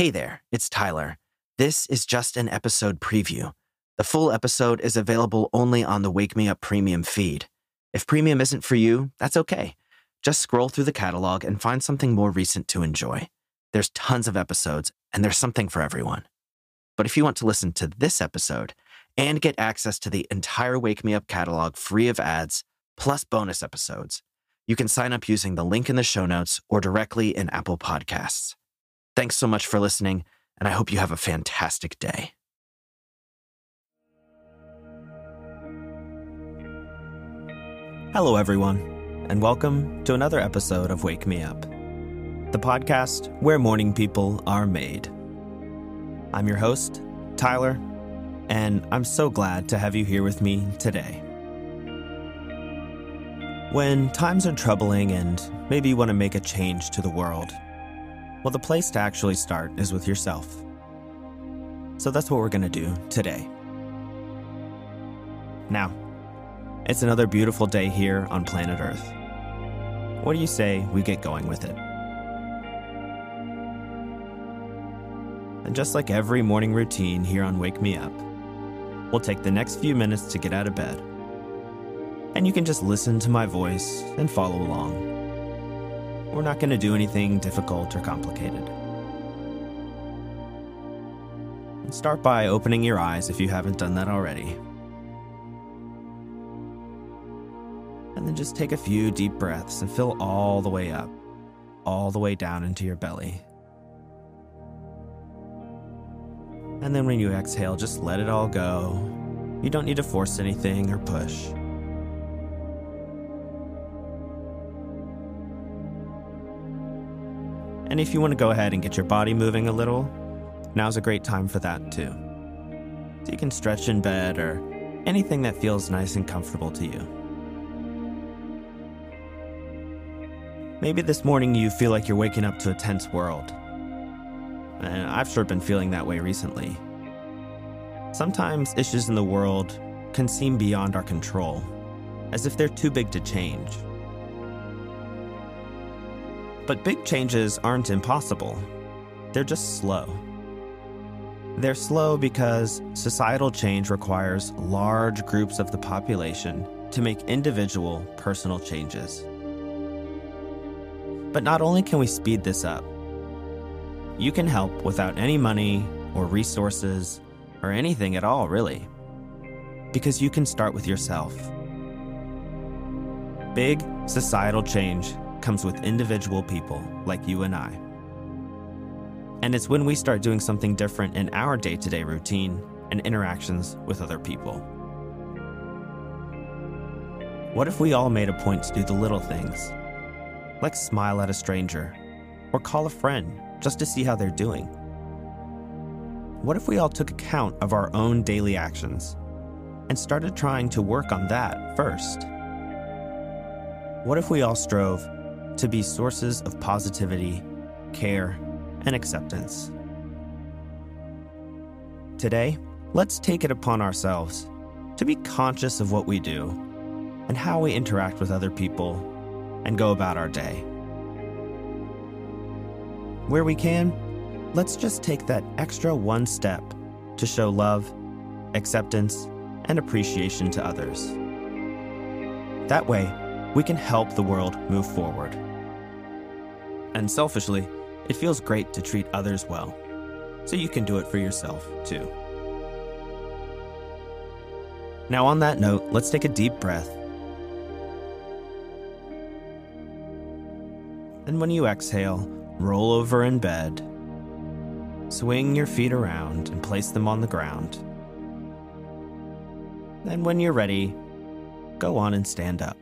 Hey there, it's Tyler. This is just an episode preview. The full episode is available only on the Wake Me Up Premium feed. If premium isn't for you, that's okay. Just scroll through the catalog and find something more recent to enjoy. There's tons of episodes, and there's something for everyone. But if you want to listen to this episode and get access to the entire Wake Me Up catalog free of ads, plus bonus episodes, you can sign up using the link in the show notes or directly in Apple Podcasts. Thanks so much for listening, and I hope you have a fantastic day. Hello, everyone, and welcome to another episode of Wake Me Up, the podcast where morning people are made. I'm your host, Tyler, and I'm so glad to have you here with me today. When times are troubling and maybe you want to make a change to the world, well, the place to actually start is with yourself. So that's what we're going to do today. Now, it's another beautiful day here on planet Earth. What do you say we get going with it? And just like every morning routine here on Wake Me Up, we'll take the next few minutes to get out of bed. And you can just listen to my voice and follow along. We're not going to do anything difficult or complicated. Start by opening your eyes if you haven't done that already. And then just take a few deep breaths and fill all the way up, all the way down into your belly. And then when you exhale, just let it all go. You don't need to force anything or push. And if you want to go ahead and get your body moving a little, now's a great time for that too. So you can stretch in bed or anything that feels nice and comfortable to you. Maybe this morning you feel like you're waking up to a tense world. And I've sure been feeling that way recently. Sometimes issues in the world can seem beyond our control, as if they're too big to change. But big changes aren't impossible, they're just slow. They're slow because societal change requires large groups of the population to make individual personal changes. But not only can we speed this up, you can help without any money or resources or anything at all, really. Because you can start with yourself. Big societal change comes with individual people like you and I. And it's when we start doing something different in our day to day routine and interactions with other people. What if we all made a point to do the little things? Like smile at a stranger, or call a friend just to see how they're doing? What if we all took account of our own daily actions and started trying to work on that first? What if we all strove to be sources of positivity, care, and acceptance? Today, let's take it upon ourselves to be conscious of what we do and how we interact with other people and go about our day. Where we can, let's just take that extra one step to show love, acceptance, and appreciation to others. That way, we can help the world move forward. And selfishly, it feels great to treat others well, so you can do it for yourself too. Now, on that note, let's take a deep breath. And when you exhale, roll over in bed, swing your feet around and place them on the ground. Then, when you're ready, go on and stand up.